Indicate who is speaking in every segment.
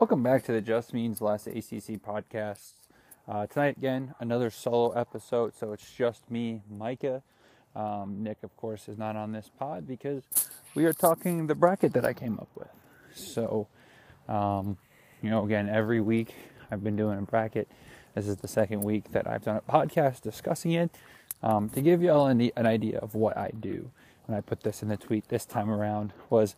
Speaker 1: Welcome back to the Just Means Less ACC podcast. Uh, tonight, again, another solo episode. So it's just me, Micah. Um, Nick, of course, is not on this pod because we are talking the bracket that I came up with. So, um, you know, again, every week I've been doing a bracket. This is the second week that I've done a podcast discussing it um, to give you all an, an idea of what I do. When I put this in the tweet this time around, was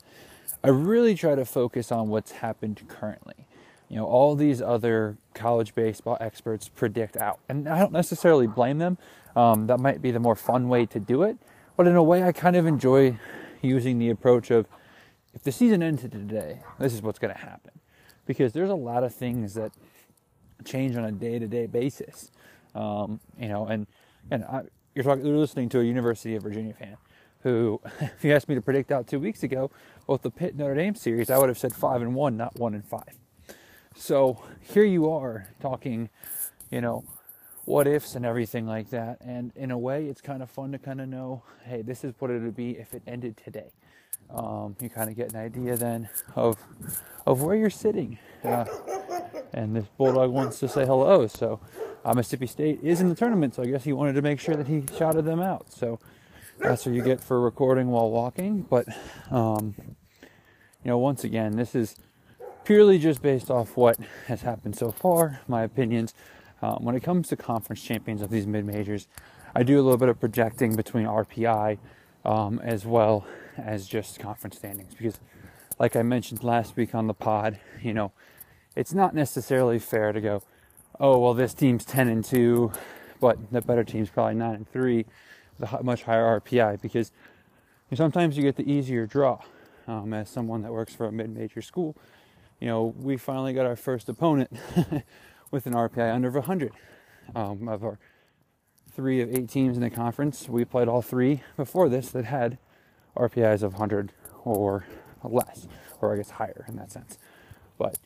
Speaker 1: I really try to focus on what's happened currently. You know, all these other college baseball experts predict out, and I don't necessarily blame them. Um, that might be the more fun way to do it, but in a way, I kind of enjoy using the approach of if the season ended today, this is what's going to happen, because there's a lot of things that change on a day-to-day basis. Um, you know, and and I, you're talking, you're listening to a University of Virginia fan who, if you asked me to predict out two weeks ago, both the Pitt Notre Dame series, I would have said five and one, not one and five. So here you are talking, you know, what ifs and everything like that. And in a way, it's kind of fun to kind of know, hey, this is what it would be if it ended today. Um, you kind of get an idea then of of where you're sitting. Uh, and this bulldog wants to say hello, so uh, Mississippi State is in the tournament. So I guess he wanted to make sure that he shouted them out. So that's what you get for recording while walking. But, um, you know, once again, this is purely just based off what has happened so far, my opinions. Um, when it comes to conference champions of these mid majors, I do a little bit of projecting between RPI um, as well as just conference standings because, like I mentioned last week on the pod, you know, it's not necessarily fair to go, oh well, this team's ten and two, but the better team's probably nine and three the much higher RPI because sometimes you get the easier draw. Um, as someone that works for a mid-major school, you know, we finally got our first opponent with an RPI under 100. Um, of our three of eight teams in the conference, we played all three before this that had RPIs of 100 or less, or I guess higher in that sense. But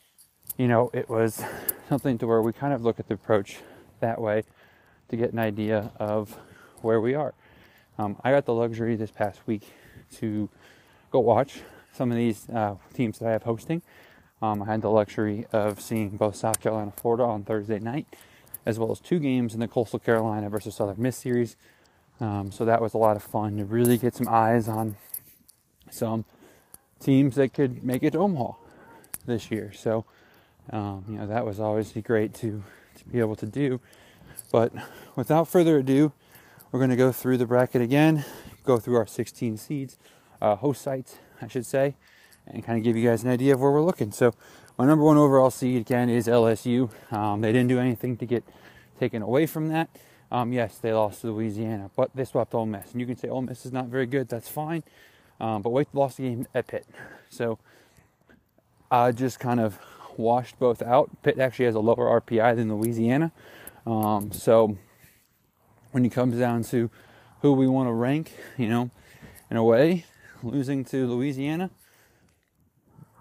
Speaker 1: you know, it was something to where we kind of look at the approach that way to get an idea of where we are. Um, I got the luxury this past week to go watch some of these uh, teams that I have hosting. Um, I had the luxury of seeing both South Carolina, Florida on Thursday night, as well as two games in the Coastal Carolina versus Southern Miss series. Um, so that was a lot of fun to really get some eyes on some teams that could make it to Omaha this year. So, um, you know, that was obviously great to, to be able to do. But without further ado, we're going to go through the bracket again, go through our 16 seeds, uh, host sites, I should say, and kind of give you guys an idea of where we're looking. So, my number one overall seed again is LSU. Um, they didn't do anything to get taken away from that. Um, yes, they lost to Louisiana, but they swept Ole Miss. And you can say Ole Miss is not very good. That's fine. Um, but Wake lost the game at Pitt. So I just kind of washed both out. Pitt actually has a lower RPI than Louisiana. Um, so when it comes down to who we want to rank, you know, in a way, losing to Louisiana.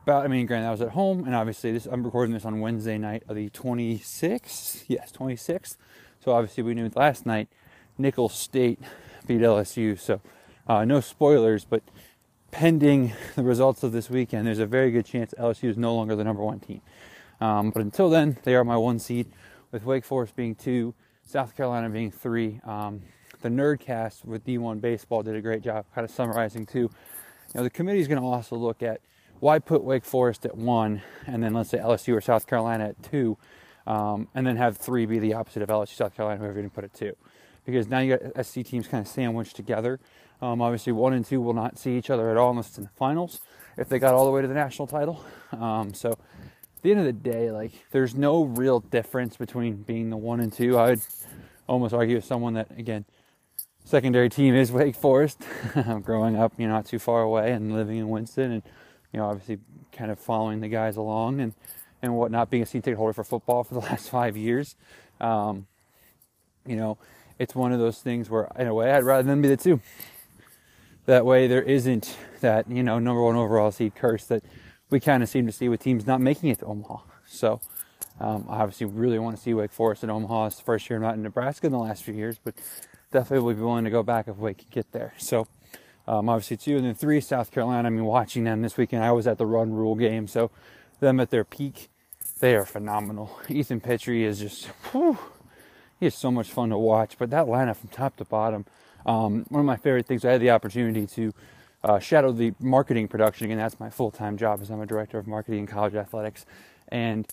Speaker 1: About, I mean, granted, I was at home, and obviously, this I'm recording this on Wednesday night of the 26th. Yes, 26th. So obviously, we knew last night Nicholls State beat LSU. So uh, no spoilers, but pending the results of this weekend, there's a very good chance LSU is no longer the number one team. Um, but until then, they are my one seed, with Wake Forest being two, South Carolina being three. Um, the Nerdcast with D1 Baseball did a great job kind of summarizing too. You know, the committee is going to also look at why put Wake Forest at one, and then let's say LSU or South Carolina at two, um, and then have three be the opposite of LSU, South Carolina, whoever you put it two. Because now you got SC teams kind of sandwiched together. Um, obviously, one and two will not see each other at all unless it's in the finals. If they got all the way to the national title, um, so the end of the day, like there's no real difference between being the one and two. I would almost argue with someone that again, secondary team is Wake Forest. growing up, you know, not too far away and living in Winston, and you know, obviously kind of following the guys along and and whatnot, being a season ticket holder for football for the last five years. Um, you know, it's one of those things where, in a way, I'd rather them be the two. That way, there isn't that you know number one overall seed curse that we kind of seem to see with teams not making it to Omaha. So um, I obviously really want to see Wake Forest in Omaha. It's the first year I'm not in Nebraska in the last few years, but definitely would be willing to go back if Wake could get there. So um, obviously two and then three South Carolina. I mean, watching them this weekend, I was at the Run Rule game, so them at their peak they are phenomenal. Ethan Petry is just, whew, he is so much fun to watch. But that lineup from top to bottom, um, one of my favorite things. I had the opportunity to uh, shadow the marketing production again. That's my full time job, as I'm a director of marketing in college athletics, and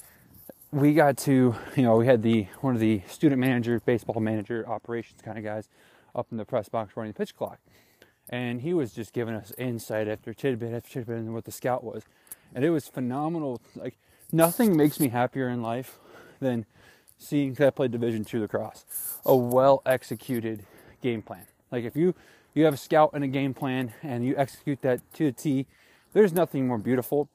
Speaker 1: we got to, you know, we had the one of the student manager, baseball manager, operations kind of guys up in the press box running the pitch clock, and he was just giving us insight after tidbit after tidbit into what the scout was, and it was phenomenal. Like nothing makes me happier in life than seeing that I played Division two lacrosse, a well executed game plan. Like if you you have a scout and a game plan and you execute that to the T, there's nothing more beautiful.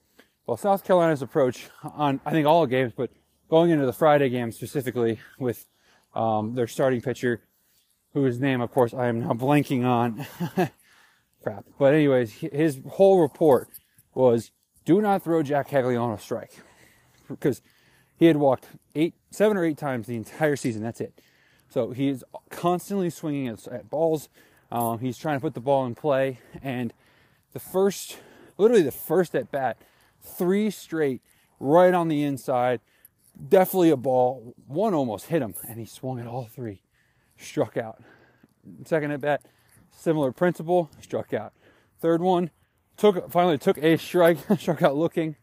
Speaker 1: Well, South Carolina's approach on I think all games, but going into the Friday game specifically with um, their starting pitcher, whose name, of course, I am now blanking on. Crap. But anyways, his whole report was do not throw Jack Hagley on a strike because he had walked eight, seven or eight times the entire season. That's it. So he is constantly swinging at, at balls. Um, he's trying to put the ball in play, and the first, literally the first at bat, three straight right on the inside. Definitely a ball. One almost hit him, and he swung at all three. Struck out. Second at bat, similar principle, struck out. Third one, took finally took a strike, struck out looking.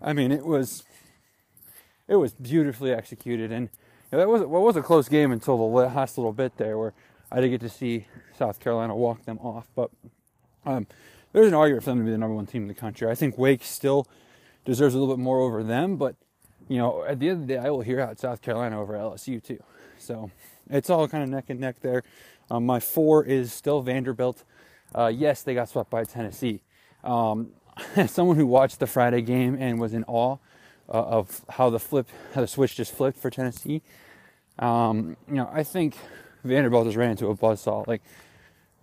Speaker 1: I mean, it was it was beautifully executed, and you know, that was well, was a close game until the last little bit there, where I didn't get to see South Carolina walk them off. But um, there's an argument for them to be the number one team in the country. I think Wake still deserves a little bit more over them, but you know, at the end of the day, I will hear out South Carolina over LSU too. So it's all kind of neck and neck there. Um, my four is still Vanderbilt. Uh, yes, they got swept by Tennessee. Um, someone who watched the Friday game and was in awe uh, of how the flip, how the switch just flipped for Tennessee, um, you know, I think Vanderbilt just ran into a buzzsaw. Like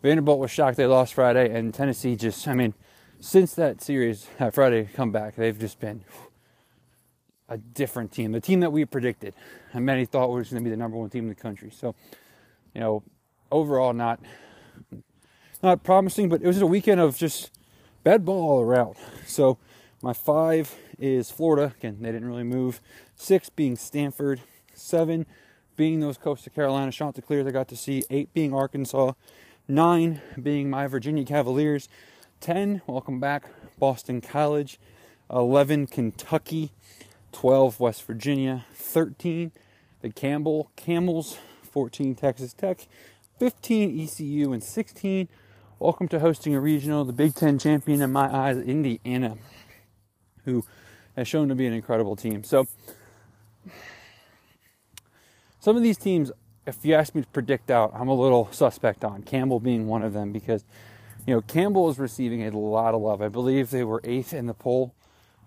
Speaker 1: Vanderbilt was shocked they lost Friday, and Tennessee just, I mean, since that series, that Friday comeback, they've just been a different team, the team that we predicted, and many thought was going to be the number one team in the country. So, you know, overall, not not promising, but it was a weekend of just bad ball all around. So, my five is Florida. Again, they didn't really move. Six being Stanford. Seven being those Coastal Carolina Chanticleers I got to see. Eight being Arkansas. Nine being my Virginia Cavaliers. Ten, welcome back, Boston College. Eleven, Kentucky. 12 West Virginia, 13 the Campbell Camels, 14 Texas Tech, 15 ECU, and 16 welcome to hosting a regional, the Big Ten champion in my eyes, Indiana, who has shown to be an incredible team. So some of these teams, if you ask me to predict out, I'm a little suspect on Campbell being one of them because you know Campbell is receiving a lot of love. I believe they were eighth in the poll.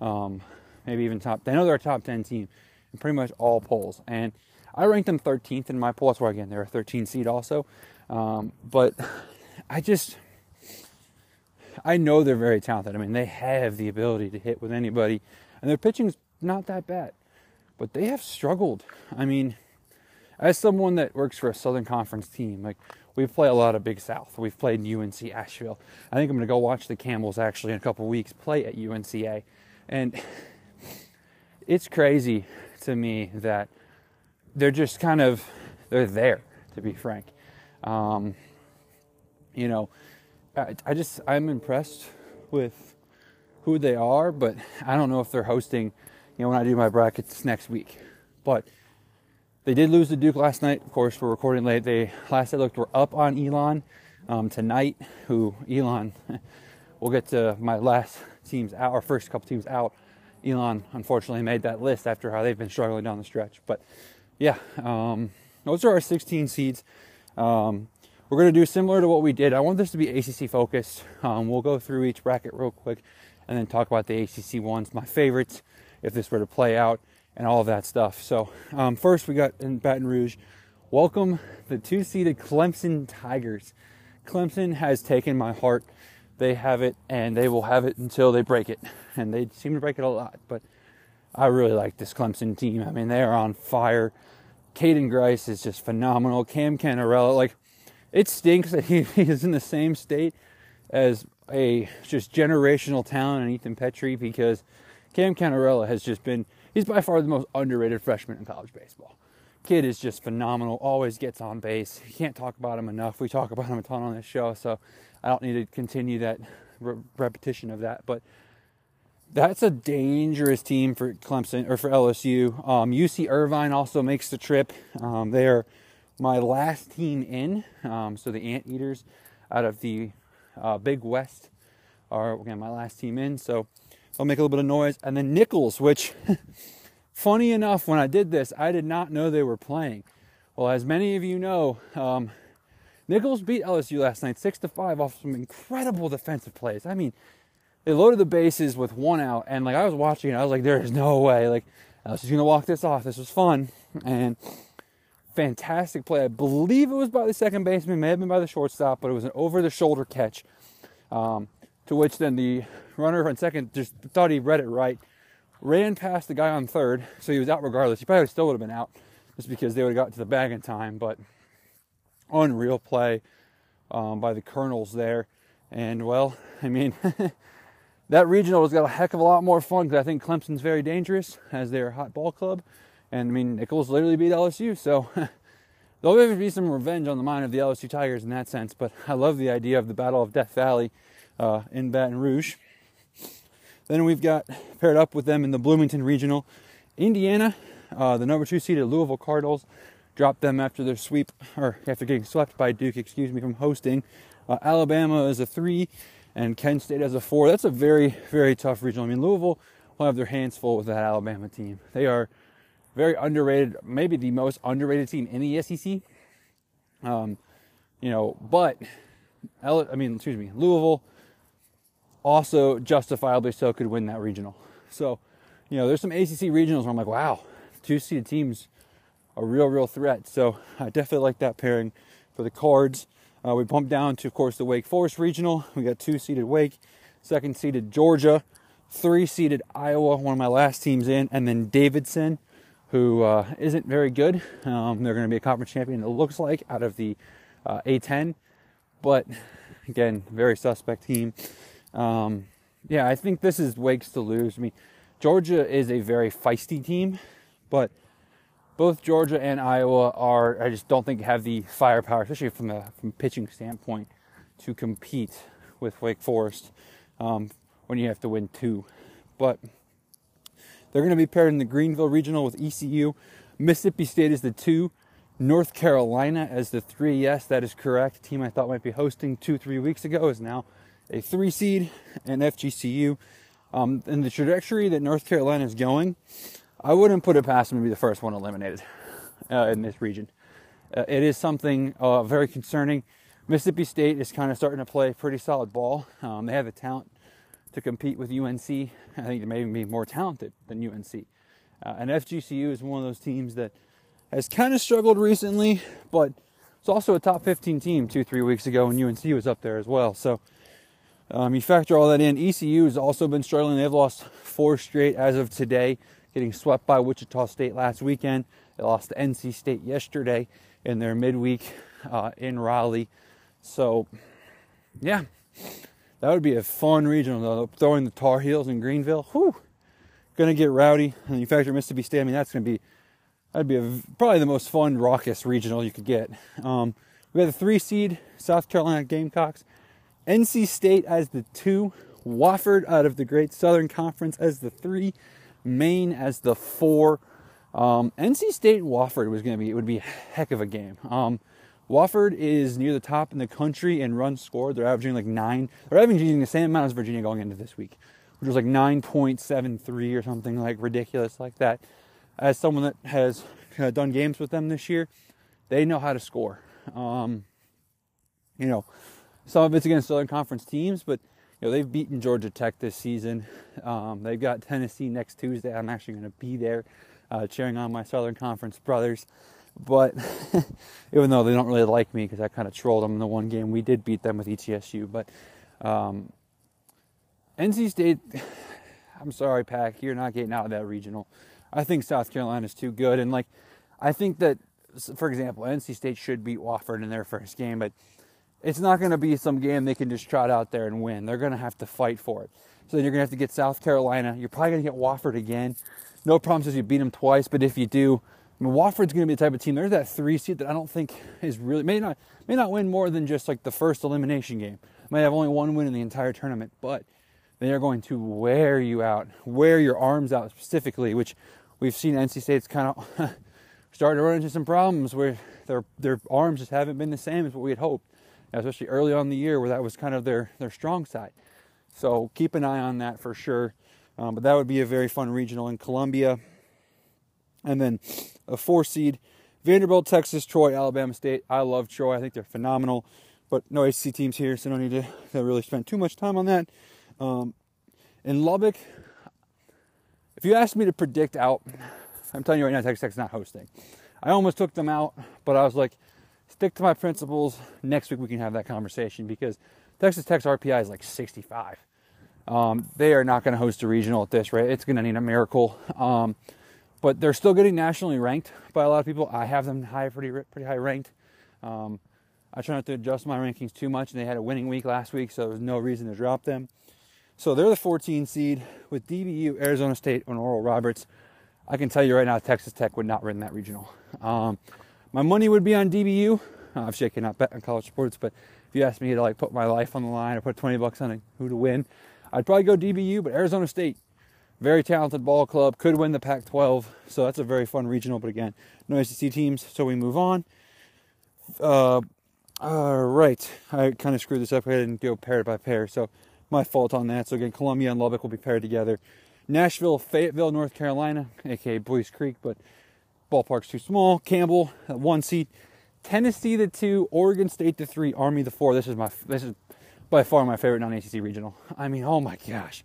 Speaker 1: Um, maybe even top. They know they're a top 10 team in pretty much all polls. And I ranked them 13th in my poll. That's why, again, they're a 13 seed also. Um, but I just, I know they're very talented. I mean, they have the ability to hit with anybody, and their pitching's not that bad. But they have struggled. I mean, as someone that works for a Southern Conference team, like we play a lot of Big South. We've played UNC Asheville. I think I'm going to go watch the Camels actually in a couple weeks play at UNCA, and it's crazy to me that they're just kind of they're there to be frank um, you know I, I, just i'm impressed with who they are but i don't know if they're hosting you know when i do my brackets next week but they did lose to duke last night of course we're recording late they last i looked were up on elon um, tonight who elon we'll get to my last teams out our first couple teams out Elon unfortunately made that list after how they've been struggling down the stretch. But yeah, um, those are our 16 seeds. Um, we're going to do similar to what we did. I want this to be ACC focused. Um, we'll go through each bracket real quick and then talk about the ACC ones, my favorites, if this were to play out, and all of that stuff. So, um, first we got in Baton Rouge. Welcome the two seeded Clemson Tigers. Clemson has taken my heart they have it and they will have it until they break it. And they seem to break it a lot. But I really like this Clemson team. I mean, they are on fire. Caden Grice is just phenomenal. Cam Cannarella, like, it stinks that he, he is in the same state as a just generational talent in Ethan Petry because Cam Cannarella has just been he's by far the most underrated freshman in college baseball. Kid is just phenomenal, always gets on base. You can't talk about him enough. We talk about him a ton on this show, so I don't need to continue that re- repetition of that. But that's a dangerous team for Clemson or for LSU. Um, UC Irvine also makes the trip. Um, they are my last team in. Um, so the Anteaters out of the uh, Big West are again my last team in. So they'll make a little bit of noise. And then Nicholls, which funny enough, when I did this, I did not know they were playing. Well, as many of you know, um, Nicholls beat LSU last night six to five off some incredible defensive plays. I mean, they loaded the bases with one out, and like I was watching it, I was like, "There is no way!" Like LSU's gonna walk this off. This was fun and fantastic play. I believe it was by the second baseman, may have been by the shortstop, but it was an over-the-shoulder catch. Um, to which then the runner on second just thought he read it right, ran past the guy on third, so he was out regardless. He probably still would have been out just because they would have got to the bag in time. But unreal play um, by the Colonels there. And well, I mean, that regional has got a heck of a lot more fun because I think Clemson's very dangerous as their hot ball club. And I mean, Nicholls literally beat LSU, so there'll be some revenge on the mind of the LSU Tigers in that sense. But I love the idea of the Battle of Death Valley uh, in Baton Rouge. Then we've got paired up with them in the Bloomington Regional. Indiana, uh, the number two seeded Louisville Cardinals, dropped them after their sweep, or after getting swept by Duke, excuse me, from hosting. Uh, Alabama is a three, and Kent State as a four. That's a very, very tough regional. I mean, Louisville will have their hands full with that Alabama team. They are very underrated, maybe the most underrated team in the SEC. Um, you know, but I mean, excuse me, Louisville also justifiably so could win that regional. So, you know, there's some ACC regionals where I'm like, wow, two seeded teams a real, real threat. So I definitely like that pairing for the cards. Uh, we bumped down to, of course, the Wake Forest Regional. We got two seeded Wake, second seeded Georgia, three seeded Iowa, one of my last teams in, and then Davidson, who uh, not very good. Um, they're going to be a conference champion, it looks like, out of the uh, A10. But again, very suspect team. Um, yeah, I think this is Wake's to lose. I mean, Georgia is a very feisty team, but both Georgia and Iowa are I just don't think have the firepower, especially from a from pitching standpoint, to compete with Wake Forest um, when you have to win two. But they're going to be paired in the Greenville Regional with ECU. Mississippi State is the two. North Carolina as the three. Yes, that is correct. team I thought might be hosting two, three weeks ago is now a three seed, and FGCU. Um, and the trajectory that North Carolina is going, I wouldn't put it past them to be the first one eliminated uh, in this region. Uh, it is something uh, very concerning. Mississippi State is kind of starting to play pretty solid ball. Um, they have the talent to compete with UNC. I think they may even be more talented than UNC. Uh, and FGCU is one of those teams that has kind of struggled recently, but it's also a top 15 team two, three weeks ago, and UNC was up there as well. So um, you factor all that in. ECU has also been struggling. They've lost four straight as of today getting swept by Wichita State last weekend. They lost to NC State yesterday in their midweek uh, in Raleigh. So, yeah, that would be a fun regional though. Throwing the Tar Heels in Greenville, whew, gonna get rowdy. And you factor Mississippi State, I mean that's gonna be that'd be a, probably the most fun raucous regional you could get. Um, we have the three seed South Carolina Gamecocks, NC State as the two, Wofford out of the Great Southern Conference as the three, Maine as the four. Um, NC State Wofford was going to be it would be a heck of a game. Um, Wofford is near the top in the country in runs scored. They're averaging like nine. They're averaging the same amount as Virginia going into this week, which was like 9.73 or something like ridiculous like that. As someone that has uh, done games with them this year, they know how to score. Um, you know, some of it's against Southern Conference teams, but you know, they've beaten Georgia Tech this season. Um, they've got Tennessee next Tuesday. I'm actually going to be there uh, cheering on my Southern Conference brothers. But even though they don't really like me because I kind of trolled them in the one game, we did beat them with ETSU. But um, NC State, I'm sorry, Pack, you're not getting out of that regional. I think South Carolina is too good. And, like, I think that, for example, NC State should beat Wofford in their first game, but it's not going to be some game they can just trot out there and win. They're going to have to fight for it. So then you're going to have to get South Carolina. You're probably going to get Wofford again. No promises you beat them twice, but if you do, I mean, Wofford's going to be the type of team. There's that three seed that I don't think is really may not may not win more than just like the first elimination game. Might have only one win in the entire tournament, but they are going to wear you out, wear your arms out specifically, which we've seen NC State's kind of starting to run into some problems where their their arms just haven't been the same as what we had hoped, especially early on in the year where that was kind of their their strong side. So keep an eye on that for sure. Um, but that would be a very fun regional in Columbia. And then a four seed Vanderbilt, Texas, Troy, Alabama State. I love Troy. I think they're phenomenal. But no ACC teams here, so no need to, to really spend too much time on that. Um, in Lubbock, if you asked me to predict out, I'm telling you right now, Texas Tech's not hosting. I almost took them out, but I was like, stick to my principles. Next week we can have that conversation because Texas Tech's RPI is like 65. Um, they are not going to host a regional at this rate. It's going to need a miracle. Um, but they're still getting nationally ranked by a lot of people. I have them high, pretty pretty high ranked. Um, I try not to adjust my rankings too much, and they had a winning week last week, so there's no reason to drop them. So they're the 14 seed with DBU, Arizona State, and Oral Roberts. I can tell you right now, Texas Tech would not win that regional. Um, my money would be on DBU. Uh, I've shaken out bet on college sports, but if you asked me to like put my life on the line or put 20 bucks on who to win, I'd probably go DBU. But Arizona State, very talented ball club, could win the Pac-12, so that's a very fun regional. But again, no SEC teams, so we move on. Uh, all right, I kind of screwed this up. I didn't go pair by pair, so my fault on that. So again, Columbia and Lubbock will be paired together. Nashville, Fayetteville, North Carolina, aka Buies Creek, but ballpark's too small. Campbell, one seat. Tennessee the two, Oregon State the three, Army the four. This is my this is by far my favorite non-ACC regional. I mean, oh my gosh,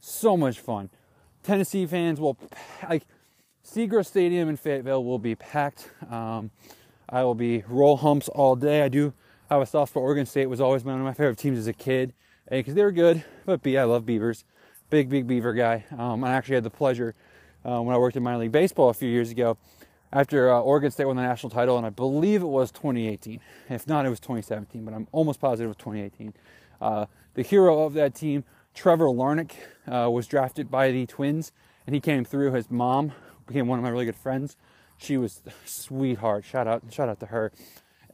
Speaker 1: so much fun. Tennessee fans will like Segra Stadium in Fayetteville will be packed. Um, I will be roll humps all day. I do have a soft for Oregon State. Was always one of my favorite teams as a kid, because they were good. But B, I love Beavers. Big, big Beaver guy. Um, I actually had the pleasure uh, when I worked in minor league baseball a few years ago after uh, Oregon State won the national title, and I believe it was 2018. If not, it was 2017, but I'm almost positive it was 2018. Uh, the hero of that team, Trevor Larnach, uh, was drafted by the Twins, and he came through. His mom became one of my really good friends. She was sweetheart. Shout out, shout out to her.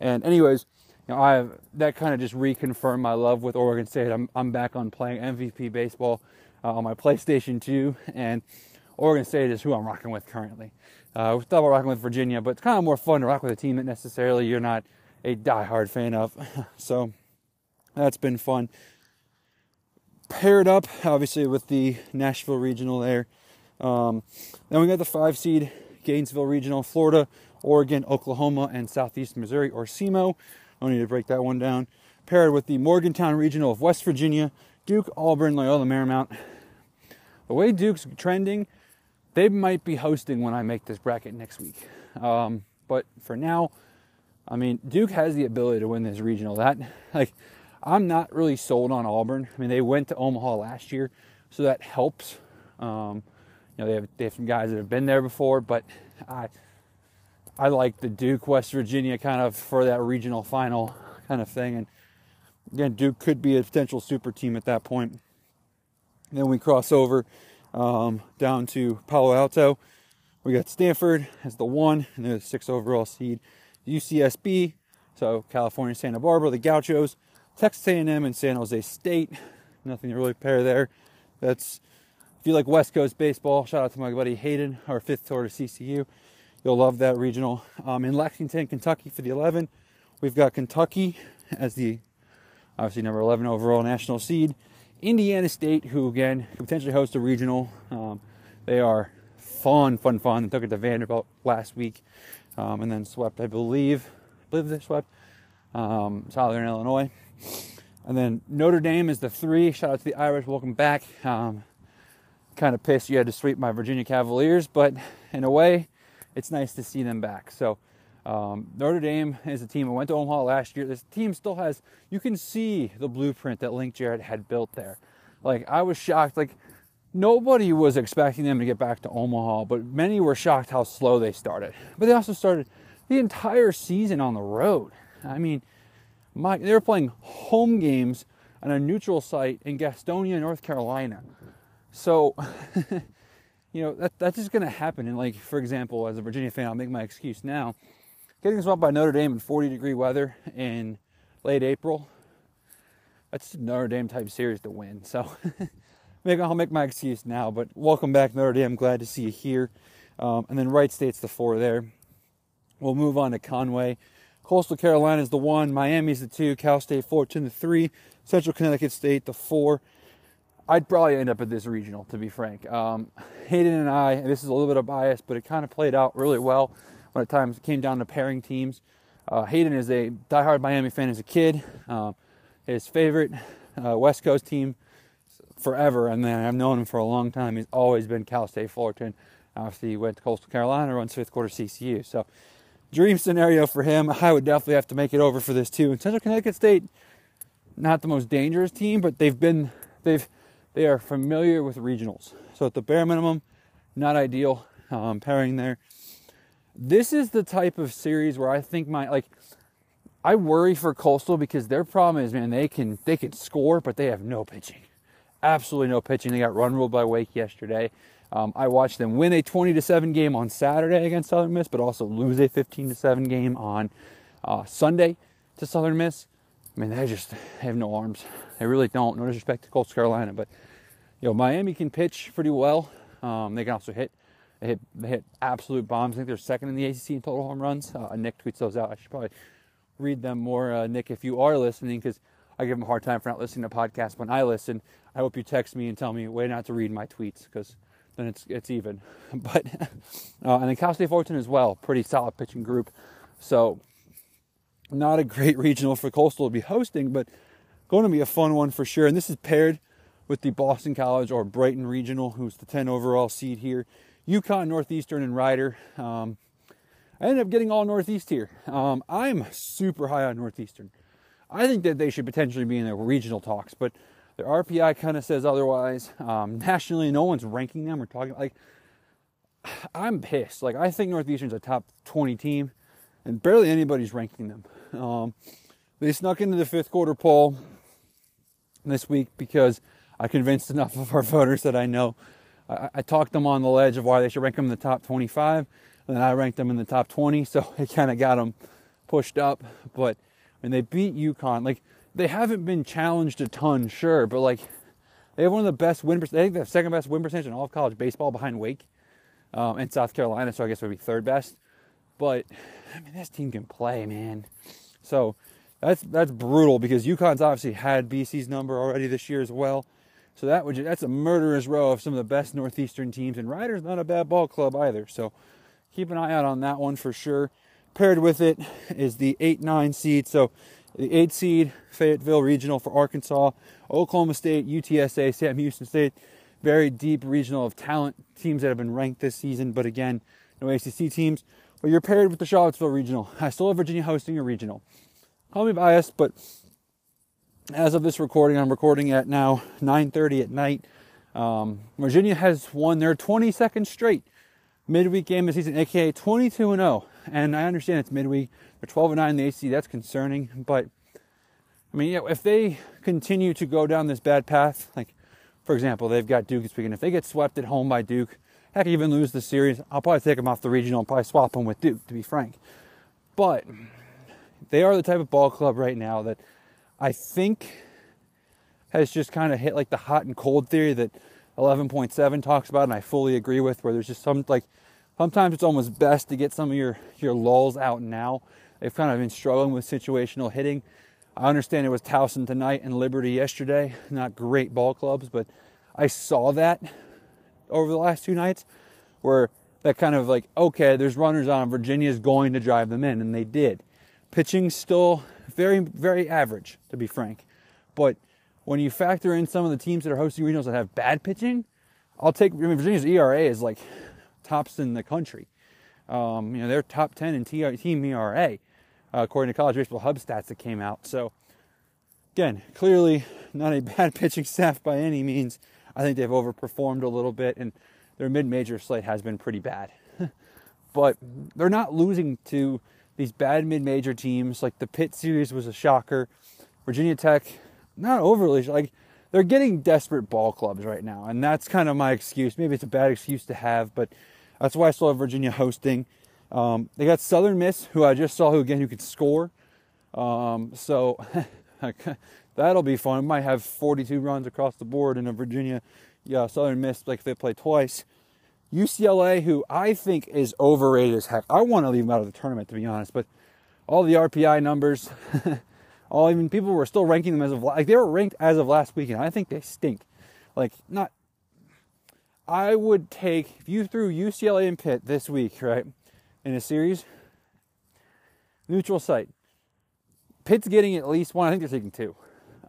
Speaker 1: And anyways, you know, I that kind of just reconfirmed my love with Oregon State. I'm I'm back on playing MVP baseball uh, on my PlayStation 2, and Oregon State is who I'm rocking with currently. Uh, we thought about rocking with Virginia, but it's kind of more fun to rock with a team that necessarily you're not a die-hard fan of. so that's been fun. Paired up, obviously, with the Nashville Regional there. Um, then we got the five seed Gainesville Regional, Florida, Oregon, Oklahoma, and Southeast Missouri, or SEMO. I need to break that one down. Paired with the Morgantown Regional of West Virginia, Duke, Auburn, Loyola Marymount. The way Duke's trending, they might be hosting when I make this bracket next week. Um, but for now, I mean, Duke has the ability to win this regional. That, like, I'm not really sold on Auburn. I mean, they went to Omaha last year, so that helps. Um, you know, they have, they have some guys that have been there before, but I, I like the Duke West Virginia kind of for that regional final kind of thing. And again, Duke could be a potential super team at that point. And then we cross over um, down to Palo Alto. We got Stanford as the one, and they're the six overall seed. UCSB, so California, Santa Barbara, the Gauchos, Texas A&M, and San Jose State. Nothing to really pair there. That's if you like West Coast baseball. Shout out to my buddy Hayden, our fifth tour to CCU. You'll love that regional. Um, in Lexington, Kentucky for the 11, we've got Kentucky as the obviously number 11 overall national seed. Indiana State, who again potentially host a regional. Um, they are fun, fun, fun. They took it to Vanderbilt last week, um, and then swept, I believe, I believe they swept um, Southern Illinois. And then Notre Dame is the three. Shout out to the Irish. Welcome back. Um, kind of pissed you had to sweep my Virginia Cavaliers, but in a way, it's nice to see them back. So um, Notre Dame is a team. I went to Omaha last year. This team still has. You can see the blueprint that Link Jarrett had built there. Like I was shocked. Like nobody was expecting them to get back to Omaha, but many were shocked how slow they started. But they also started the entire season on the road. I mean, My, they were playing home games on a neutral site in Gastonia, North Carolina. So, you know, that, that's just going to happen. And, like, for example, as a Virginia fan, I'll make my excuse now. Getting swept by Notre Dame in 40 degree weather in late April, that's Notre Dame type series to win. So, I'll make my excuse now. But welcome back, Notre Dame. Glad to see you here. Um, and then Wright State's the four there. We'll move on to Conway. Coastal Carolina is the one. Miami's the two. Cal State Fullerton the three. Central Connecticut State the four. I'd probably end up at this regional, to be frank. Um, Hayden and I, and this is a little bit of bias, but it kind of played out really well when at times it came down to pairing teams. Uh, Hayden is a diehard Miami fan as a kid. Uh, his favorite uh, West Coast team forever, and then I've known him for a long time. He's always been Cal State Fullerton. Obviously, he went to Coastal Carolina, runs fifth quarter CCU. So, dream scenario for him. I would definitely have to make it over for this too. And Central Connecticut State, not the most dangerous team, but they've been they've they are familiar with regionals. So at the bare minimum, not ideal um, pairing there. This is the type of series where I think my like I worry for Coastal because their problem is man they can they can score but they have no pitching, absolutely no pitching. They got run ruled by Wake yesterday. Um, I watched them win a 20 to 7 game on Saturday against Southern Miss, but also lose a 15 to 7 game on uh, Sunday to Southern Miss. I mean, they just have no arms. They really don't. No disrespect to Coastal Carolina, but you know, Miami can pitch pretty well. Um, they can also hit. They hit, they hit absolute bombs. I think they're second in the ACC in total home runs. Uh, Nick tweets those out. I should probably read them more, uh, Nick, if you are listening, because I give him a hard time for not listening to podcasts when I listen. I hope you text me and tell me way not to read my tweets because then it's it's even. But uh, and then Cal State Fullerton as well, pretty solid pitching group. So not a great regional for Coastal to be hosting, but going to be a fun one for sure. And this is paired with the Boston College or Brighton Regional, who's the 10 overall seed here. UConn, Northeastern, and Rider. Um, I ended up getting all Northeast here. Um, I'm super high on Northeastern. I think that they should potentially be in the regional talks, but their RPI kind of says otherwise. Um, nationally, no one's ranking them or talking like. I'm pissed. Like I think Northeastern's a top 20 team, and barely anybody's ranking them. Um, they snuck into the fifth quarter poll this week because I convinced enough of our voters that I know. I, I talked them on the ledge of why they should rank them in the top 25, and then I ranked them in the top 20, so it kind of got them pushed up. But when they beat UConn, like they haven't been challenged a ton, sure, but like they have one of the best win they have the second best win percentage in all of college baseball behind Wake um, and South Carolina, so I guess it would be third best. But I mean, this team can play, man. So that's that's brutal because UConn's obviously had BC's number already this year as well. So that would that's a murderous row of some of the best Northeastern teams, and Rider's not a bad ball club either. So keep an eye out on that one for sure. Paired with it is the eight nine seed. So the eight seed Fayetteville Regional for Arkansas, Oklahoma State, UTSA, Sam Houston State. Very deep regional of talent teams that have been ranked this season, but again, no ACC teams. But you're paired with the Charlottesville Regional. I still have Virginia hosting a regional. I'll be biased, but as of this recording, I'm recording at now 9:30 at night. Um, Virginia has won their 22nd straight midweek game of the season, aka 22 and 0. And I understand it's midweek. They're 12 and 9 in the ACC. That's concerning, but I mean, if they continue to go down this bad path, like for example, they've got Duke this weekend. If they get swept at home by Duke, heck, even lose the series, I'll probably take them off the regional and probably swap them with Duke, to be frank. But they are the type of ball club right now that I think has just kind of hit like the hot and cold theory that 11.7 talks about, and I fully agree with, where there's just some like sometimes it's almost best to get some of your your lulls out now. They've kind of been struggling with situational hitting. I understand it was Towson tonight and Liberty yesterday, not great ball clubs, but I saw that over the last two nights where that kind of like, okay, there's runners on, Virginia's going to drive them in, and they did. Pitching still very, very average, to be frank. But when you factor in some of the teams that are hosting regionals that have bad pitching, I'll take. I mean, Virginia's ERA is like tops in the country. Um, you know, they're top 10 in team ERA, uh, according to College Baseball Hub stats that came out. So, again, clearly not a bad pitching staff by any means. I think they've overperformed a little bit, and their mid-major slate has been pretty bad. but they're not losing to these bad mid-major teams. Like the Pitt series was a shocker. Virginia Tech, not overly like they're getting desperate ball clubs right now, and that's kind of my excuse. Maybe it's a bad excuse to have, but that's why I still have Virginia hosting. Um, they got Southern Miss, who I just saw, who again who can score. Um, so that'll be fun. Might have 42 runs across the board in a Virginia, yeah, Southern Miss like if they play twice. UCLA, who I think is overrated as heck. I want to leave them out of the tournament to be honest, but all the RPI numbers, all even people were still ranking them as of like they were ranked as of last weekend. I think they stink. Like not. I would take if you threw UCLA and Pitt this week, right, in a series. Neutral site. Pitt's getting at least one. I think they're taking two.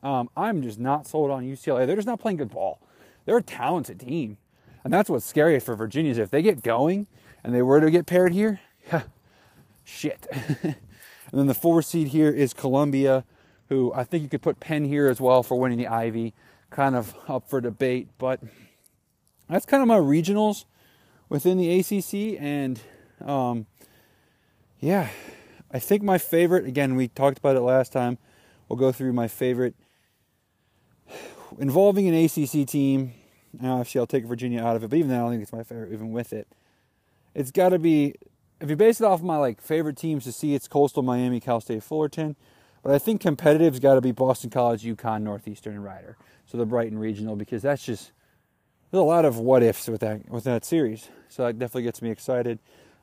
Speaker 1: Um, I'm just not sold on UCLA. They're just not playing good ball. They're a talented team. And that's what's scary for Virginia is if they get going and they were to get paired here, shit. and then the four seed here is Columbia, who I think you could put Penn here as well for winning the Ivy. Kind of up for debate, but that's kind of my regionals within the ACC. And um, yeah, I think my favorite, again, we talked about it last time. We'll go through my favorite involving an ACC team. Now, obviously, I'll take Virginia out of it, but even then, I don't think it's my favorite, even with it. It's got to be, if you base it off of my like favorite teams to see, it's Coastal Miami, Cal State, Fullerton. But I think competitive's got to be Boston College, UConn, Northeastern, and Rider. So the Brighton Regional, because that's just there's a lot of what ifs with that with that series. So that definitely gets me excited.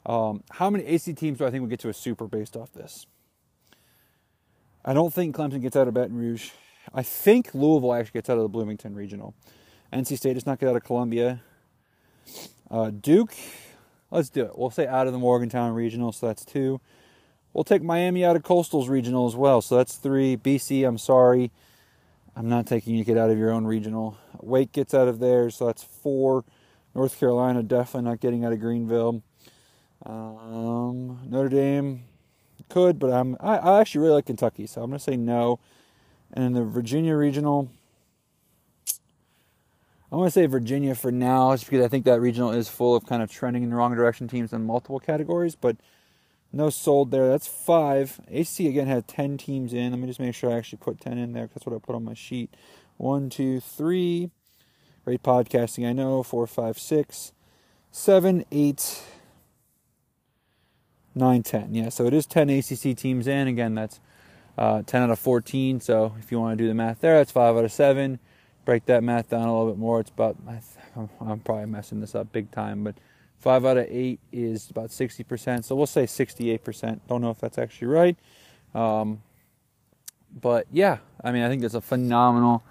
Speaker 1: Um, how many AC teams do I think will get to a super based off this? I don't think Clemson gets out of Baton Rouge. I think Louisville actually gets out of the Bloomington Regional. NC State does not get out of Columbia. Uh, Duke, let's do it. We'll say out of the Morgantown Regional, so that's two. We'll take Miami out of Coastal's Regional as well, so that's three. BC, I'm sorry. I'm not taking you get out of your own regional. Wake gets out of there, so that's four. North Carolina definitely not getting out of Greenville. Um, Notre Dame could, but I'm I, I actually really like Kentucky, so I'm gonna say no. And in the Virginia regional, I'm gonna say Virginia for now, just because I think that regional is full of kind of trending in the wrong direction teams in multiple categories, but no sold there. That's five. AC again had ten teams in. Let me just make sure I actually put ten in there. Because that's what I put on my sheet. One, two, three. Great podcasting, I know. Four, five, six, seven, eight, 9, 10. Yeah, so it is 10 ACC teams in. Again, that's uh, 10 out of 14. So if you want to do the math there, that's 5 out of 7. Break that math down a little bit more. It's about, I'm probably messing this up big time, but 5 out of 8 is about 60%. So we'll say 68%. Don't know if that's actually right. Um, but yeah, I mean, I think there's a phenomenal,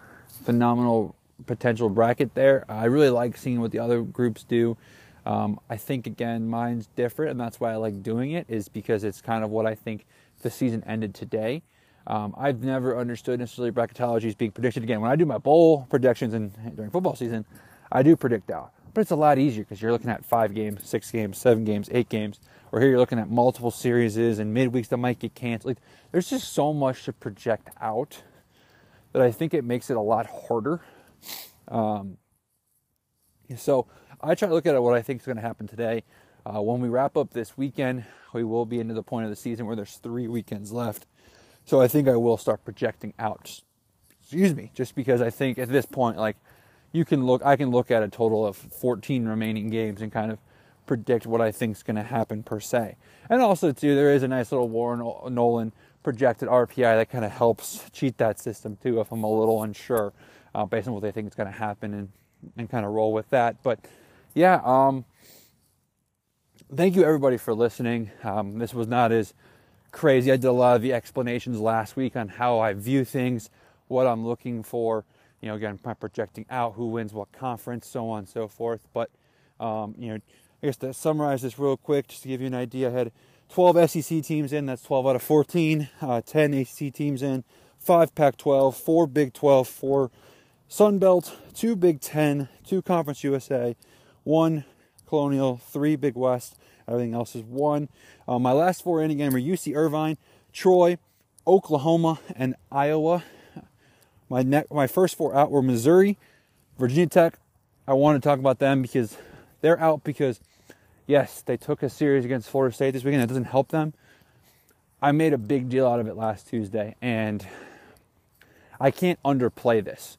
Speaker 1: phenomenal potential bracket there. I really like seeing what the other groups do. Um, I think again, mine's different, and that's why I like doing it. Is because it's kind of what I think the season ended today. Um, I've never understood necessarily bracketology as being predicted. Again, when I do my bowl predictions and during football season, I do predict out, but it's a lot easier because you're looking at five games, six games, seven games, eight games. Or here you're looking at multiple series and midweeks that might get canceled. There's just so much to project out that I think it makes it a lot harder. Um, so I try to look at what I think is going to happen today. Uh, when we wrap up this weekend, we will be into the point of the season where there's three weekends left. So I think I will start projecting out. Excuse me, just because I think at this point, like you can look, I can look at a total of 14 remaining games and kind of predict what I think is going to happen per se. And also, too, there is a nice little Warren Nolan projected RPI that kind of helps cheat that system too if I'm a little unsure uh, based on what they think is going to happen and and kind of roll with that. But yeah, um, thank you everybody for listening. Um, this was not as crazy. I did a lot of the explanations last week on how I view things, what I'm looking for. You know, again, projecting out who wins what conference, so on and so forth. But um, you know, I guess to summarize this real quick, just to give you an idea, I had 12 SEC teams in. That's 12 out of 14. Uh, 10 ACC teams in. Five Pac-12, four Big 12, four Sun Belt, two Big 10, 2 Conference USA, one Colonial, three Big West. Everything else is one. Uh, my last four in-game were UC Irvine, Troy, Oklahoma, and Iowa. My ne- my first four out were Missouri, Virginia Tech. I want to talk about them because they're out because yes, they took a series against Florida State this weekend. That doesn't help them. I made a big deal out of it last Tuesday, and I can't underplay this.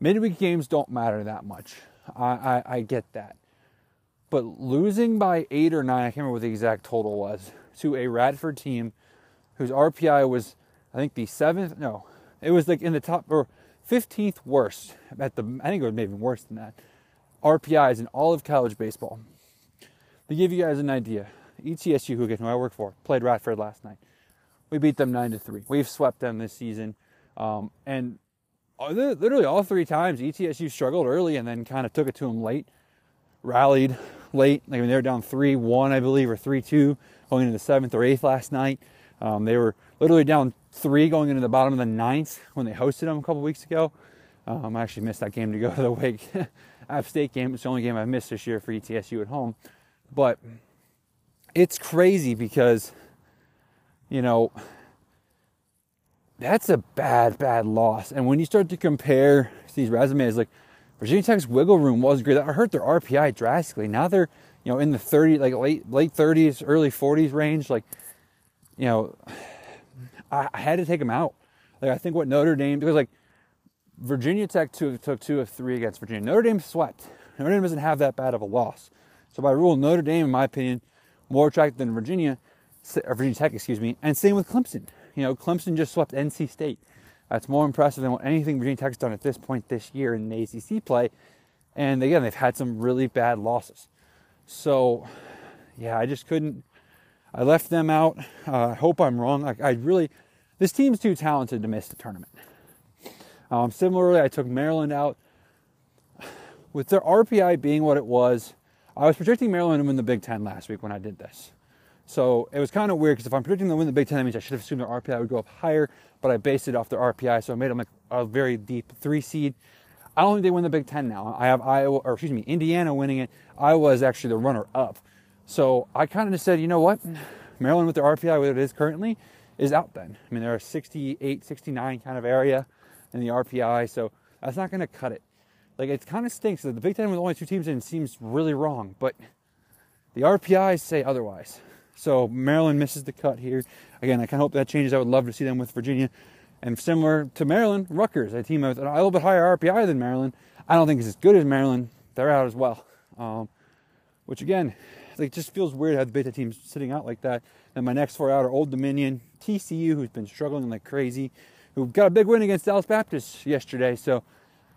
Speaker 1: Midweek games don't matter that much. I, I, I get that. But losing by eight or nine, I can't remember what the exact total was, to a Radford team whose RPI was, I think, the seventh, no, it was like in the top, or 15th worst at the, I think it was maybe worse than that, RPIs in all of college baseball. To give you guys an idea, ETSU, who again, who I work for, played Radford last night. We beat them 9 to 3. We've swept them this season. Um, and literally all three times, ETSU struggled early and then kind of took it to them late, rallied late. Like I mean, they were down 3 1, I believe, or 3 2 going into the seventh or eighth last night. Um, they were literally down three going into the bottom of the ninth when they hosted them a couple weeks ago. Um, I actually missed that game to go to the Wake App State game. It's the only game I've missed this year for ETSU at home. But it's crazy because, you know, that's a bad, bad loss. And when you start to compare these resumes, like Virginia Tech's wiggle room was great. That hurt their RPI drastically. Now they're, you know, in the 30, like late late 30s, early 40s range. Like, you know, I, I had to take them out. Like I think what Notre Dame because like Virginia Tech took, took two of three against Virginia. Notre Dame swept. Notre Dame doesn't have that bad of a loss. So by rule, Notre Dame, in my opinion, more attractive than Virginia, Virginia Tech, excuse me, and same with Clemson. You know, Clemson just swept NC State. That's more impressive than anything Virginia Tech's done at this point this year in the ACC play. And again, they've had some really bad losses. So, yeah, I just couldn't. I left them out. Uh, I hope I'm wrong. I, I, really, this team's too talented to miss the tournament. Um, similarly, I took Maryland out. With their RPI being what it was, I was projecting Maryland to win the Big Ten last week when I did this. So it was kind of weird because if I'm predicting them win the Big Ten, that means I should have assumed their RPI would go up higher, but I based it off their RPI, so I made them like a very deep three seed. I don't think they win the Big Ten now. I have Iowa, or excuse me, Indiana winning it. Iowa is actually the runner up. So I kind of just said, you know what? Maryland with their RPI, what it is currently, is out then. I mean, they're a 68, 69 kind of area in the RPI, so that's not going to cut it. Like it kind of stinks that the Big Ten with only two teams in seems really wrong, but the RPIs say otherwise. So Maryland misses the cut here. Again, I kind of hope that changes. I would love to see them with Virginia. And similar to Maryland, Rutgers, a team with a little bit higher RPI than Maryland. I don't think it's as good as Maryland. They're out as well. Um, which again, like just feels weird to have the Ten teams sitting out like that. And my next four out are Old Dominion, TCU, who's been struggling like crazy, who got a big win against Dallas Baptist yesterday. So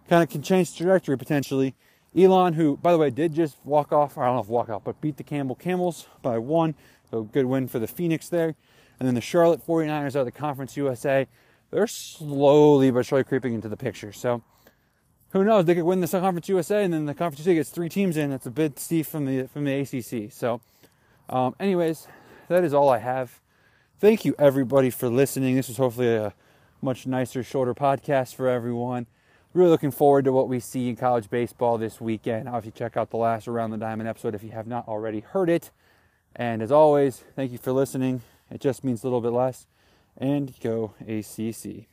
Speaker 1: kind of can change trajectory potentially. Elon, who, by the way, did just walk off, I don't know if walk off, but beat the Campbell Camels by one. So good win for the Phoenix there. And then the Charlotte 49ers out of the Conference USA. They're slowly but surely creeping into the picture. So who knows? They could win the Conference USA, and then the Conference USA gets three teams in. That's a bit steep from the from the ACC. So, um, anyways, that is all I have. Thank you everybody for listening. This was hopefully a much nicer, shorter podcast for everyone really looking forward to what we see in college baseball this weekend. Obviously, check out the last Around the Diamond episode if you have not already heard it. And as always, thank you for listening. It just means a little bit less. And go ACC.